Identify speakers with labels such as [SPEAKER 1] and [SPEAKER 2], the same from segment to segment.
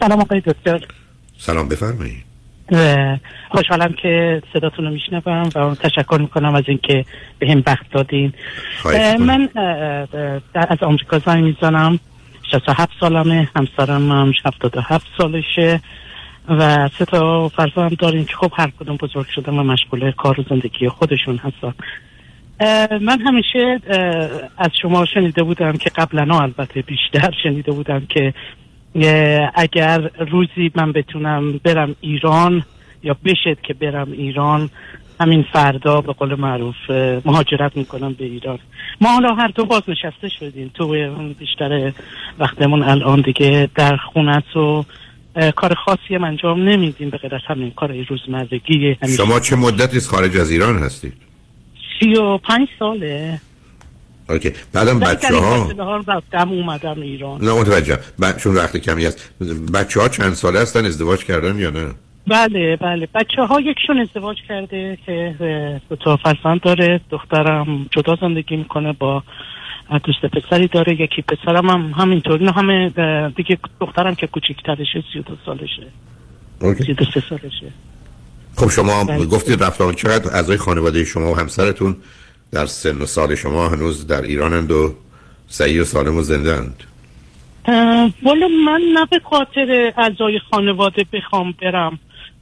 [SPEAKER 1] سلام آقای دکتر.
[SPEAKER 2] سلام بفرمایید.
[SPEAKER 1] خوشحالم که صداتون رو میشنوم و تشکر می‌کنم از اینکه به هم وقت دادین. من از آمریکا زنگ می‌زنم. 67 سالمه همسرم هم 77 سالشه و سه تا فرزند داریم که خب هر کدوم بزرگ شدن و مشغول کار و زندگی خودشون هستن. من همیشه از شما شنیده بودم که قبلا البته بیشتر شنیده بودم که اگر روزی من بتونم برم ایران یا بشد که برم ایران همین فردا به قول معروف مهاجرت می‌کنم به ایران. ما حالا هر دو باز نشسته شدیم. تو بیشتر وقتمون الان دیگه در خونت و کار خاصی هم انجام نمیدیم. به غیر از همین کار روزمرگی
[SPEAKER 2] شما چه مدتی خارج از ایران هستید؟
[SPEAKER 1] سی و پنج ساله.
[SPEAKER 2] اوکی. بعدم بچه ها
[SPEAKER 1] رفتم اومدم ایران.
[SPEAKER 2] نه متوجه. چون وقت کمی هست. بچه ها چند ساله هستن؟ ازدواج کردن یا نه؟
[SPEAKER 1] بله بله. بچه ها یکشون ازدواج کرده که دو تا فرزند داره. دخترم جدا زندگی می‌کنه با دوست پسری داره. یکی پسرم هم همینطور. نه همه دیگه دخترم که کوچیکترشه سی دو سالشه. سی دو سالشه.
[SPEAKER 2] خب شما بله. گفتید رفتار چقدر اعضای خانواده شما و همسرتون در سن و سال شما هنوز در ایرانند و سعی و سالم و زنده اند
[SPEAKER 1] والا من نه به خاطر اعضای خانواده بخوام برم.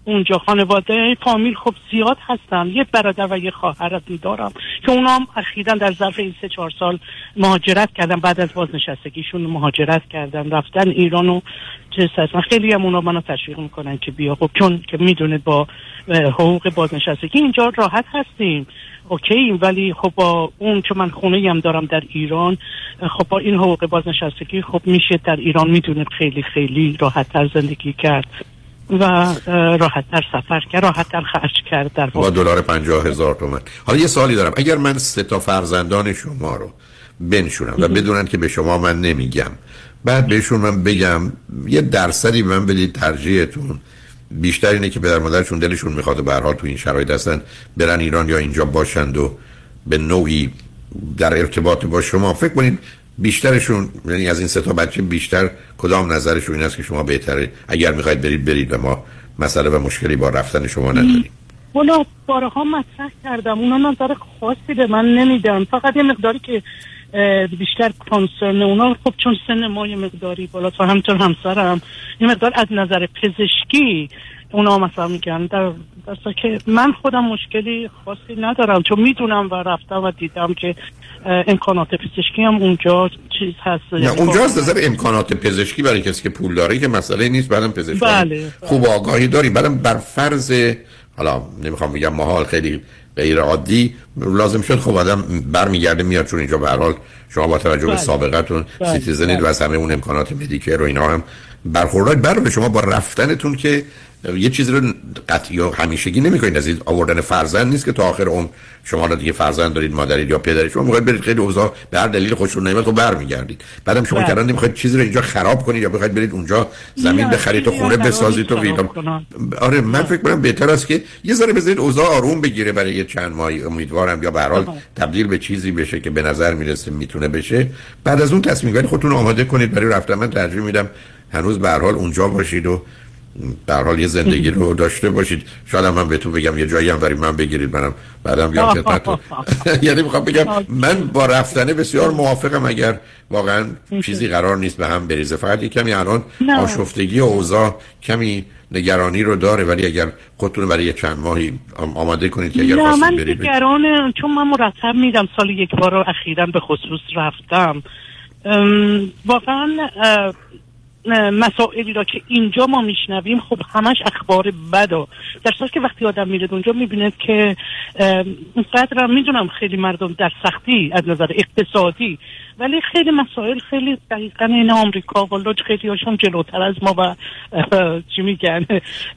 [SPEAKER 1] اونجا خانواده فامیل خب زیاد هستن. یه برادر و یه خواهر دارم که اونا هم اخیرا در ظرف این سه چهار سال مهاجرت کردن. بعد از بازنشستگیشون مهاجرت کردن. رفتن ایران و چه خیلی هم اونا منو تشویق می‌کنن که بیا. خب چون که می‌دونه با حقوق بازنشستگی اینجا راحت هستیم. اوکی. ولی خب با اون چون من خونه هم دارم در ایران خب با این حقوق بازنشستگی خب میشه در ایران می‌دونه خیلی خیلی راحت تر زندگی کرد. و راحت تر سفر کرد راحت تر خرج کرد در
[SPEAKER 2] با دلار پنجاه هزار تومن. حالا یه سوالی دارم. اگر من سه تا فرزندان شما رو بنشونم و بدونن که به شما من نمیگم بعد بهشون من بگم یه درصدی من بدید ترجیحتون. بیشتر اینه که پدر مادرشون دلشون می‌خواد به حال تو این شرایط هستن برن ایران یا اینجا باشند و به نوعی در ارتباط با شما. فکر کنید بیشترشون یعنی از این سه تا بچه بیشتر کدام نظرشون این است که شما بهتره؟ اگر می‌خواید برید برید و ما مسئله و مشکلی با رفتن شما نداریم.
[SPEAKER 1] والا بارها مطرح کردم. اونا نظر خاصی به من نمیدن. فقط یه مقداری که بیشتر کانسرن اونا. خب چون سن ما یه مقداری بالا تا همطور همسرم. یه مقدار از نظر پزشکی اونا مثلا میگن. در درسته که من خودم مشکلی خاصی ندارم. چون می‌دونم و رفتم و دیدم که امکانات پزشکی هم اونجا چیز هست.
[SPEAKER 2] نه اونجا از نظر امکانات پزشکی برای کسی که پول داره که مسئله نیست. بعدم پزشکی. بله. خوب آگاهی داری. بعدم بر فرض حالا نمی‌خوام بگم محال خیلی غیر عادی لازم شد خب آدم برمیگرده میاد چون اینجا به هر حال شما با توجه به بله. سابقتون بله. citizen ید و از همه اون امکانات Medicare و اینا هم برخوردار بر شما با رفتنتون که یه چیزی رو قطعی یا همیشگی نمی‌کنید. از این آوردن فرزند نیست که تا آخر عمر شما را دیگه فرزند دارید مادرید یا پدرید شما می‌خواید برید خیلی اوضاع به هر دلیل خوشتون نمیاد تو برمیگردید. بعدم شما کردن بله. نمی‌خواید چیزی رو اینجا خراب کنید یا بخواید برید اونجا زمین بخرید و خونه بسازید تو ویلا آره من فکر کنم بهتر است که یه ذره بذارید اوضاع آروم بگیره برای یه چند ماهی. امیدوارم یا به هر حال تبدیل به چیزی بشه که به نظر می‌رسه می‌تونه بشه. بعد از اون تصمیم گیری خودتون آماده کنید. برای رفتن من ترجیح میدم هنوز به هر حال اونجا باشید و در حال یه زندگی رو داشته باشید. شاید من به تو بگم یه جایی هم برای من بگیرید منم بعدم بیام خدمتتون. یعنی می‌خوام بگم من با رفتنه بسیار موافقم اگر واقعا چیزی قرار نیست به هم بریزه. فقط یه کمی الان آشفتگی و اوضاع کمی نگرانی رو داره ولی اگر خودتون برای چند ماهی آماده کنید که اگر نه
[SPEAKER 1] من نگران چون من مرتب میدم سال یک بار اخیرا به خصوص رفتم. واقعا مسائلی را که اینجا ما میشنویم خب همش اخبار بد در صورت که وقتی آدم میره اونجا می‌بینه که اونقدر می‌دونم خیلی مردم در سختی از نظر اقتصادی ولی خیلی مسائل خیلی دقیقا این آمریکا والا خیلی هاشون جلوتر از ما و چی میگن؟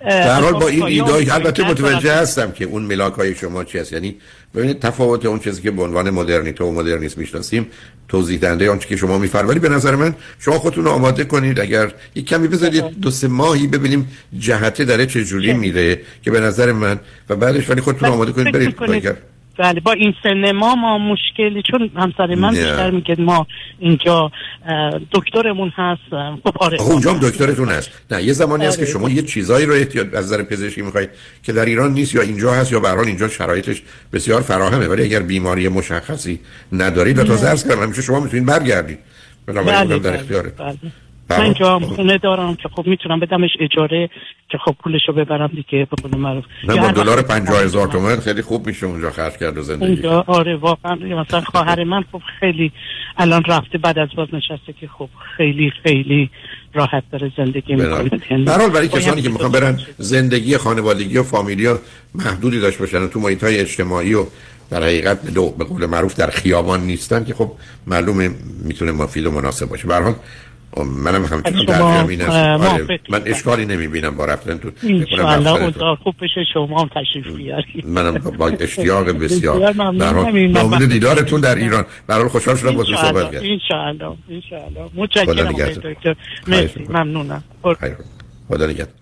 [SPEAKER 2] در حال با این ایدای البته متوجه هستم که اون ملاک های شما چی هست. یعنی ببینید تفاوت اون چیزی که به عنوان مدرنیته و مدرنیسم می‌شناسیم توضیح دهنده آنچه که شما میفر ولی به نظر من شما خودتون رو آماده کنید. اگر یک کمی بذارید دو سه ماهی ببینیم جهته داره چه جوری میره که به نظر من و بعدش ولی خودتون آماده کنید. برید
[SPEAKER 1] بله با این سن ما ما مشکلی چون همسر من بیشتر میگه ما اینجا دکترمون هست خب آره.
[SPEAKER 2] اونجا دکترتون هست. نه یه زمانی هست که آره. شما یه چیزایی رو احتیاط از نظر پزشکی می‌خواید که در ایران نیست یا اینجا هست یا به اینجا شرایطش بسیار فراهمه ولی اگر بیماری مشخصی ندارید و تا زرس کردم همیشه شما می‌تونید برگردید. بنابراین بله، در بله،
[SPEAKER 1] بله. من اینجا خونه دارم که خب می‌تونم بدمش اجاره که خب پولشو ببرم دیگه به قول معروف.
[SPEAKER 2] نه با دلار 50000 تومان خیلی خوب میشه اونجا خرج کرد و زندگی
[SPEAKER 1] اونجا آره واقعا مثلا خواهر من خب خیلی الان رفته بعد از باز نشسته که خب خیلی خیلی راحت داره زندگی می‌کنه.
[SPEAKER 2] در برای کسانی که می‌خوان برن زندگی خانوادگی و فامیلی محدودی داشته باشن تو محیط های اجتماعی و در حقیقت به, به قول معروف در خیابان نیستن که خب معلومه می‌تونه مفید و مناسب باشه. به خب، منم همچنان ترجیح این آره من اشکالی نمی‌بینم با رفتن تو.
[SPEAKER 1] انشاءالله خوب بشه شما هم تشریف بیارید.
[SPEAKER 2] منم با اشتیاق بسیار. ممنون دیدارتون در ایران. برحال خوشحال شدم با تو صحبت
[SPEAKER 1] کردم. انشاءالله انشاءالله. متشکرم دکتر. مرسی ممنونم.
[SPEAKER 2] خدا نگهدار.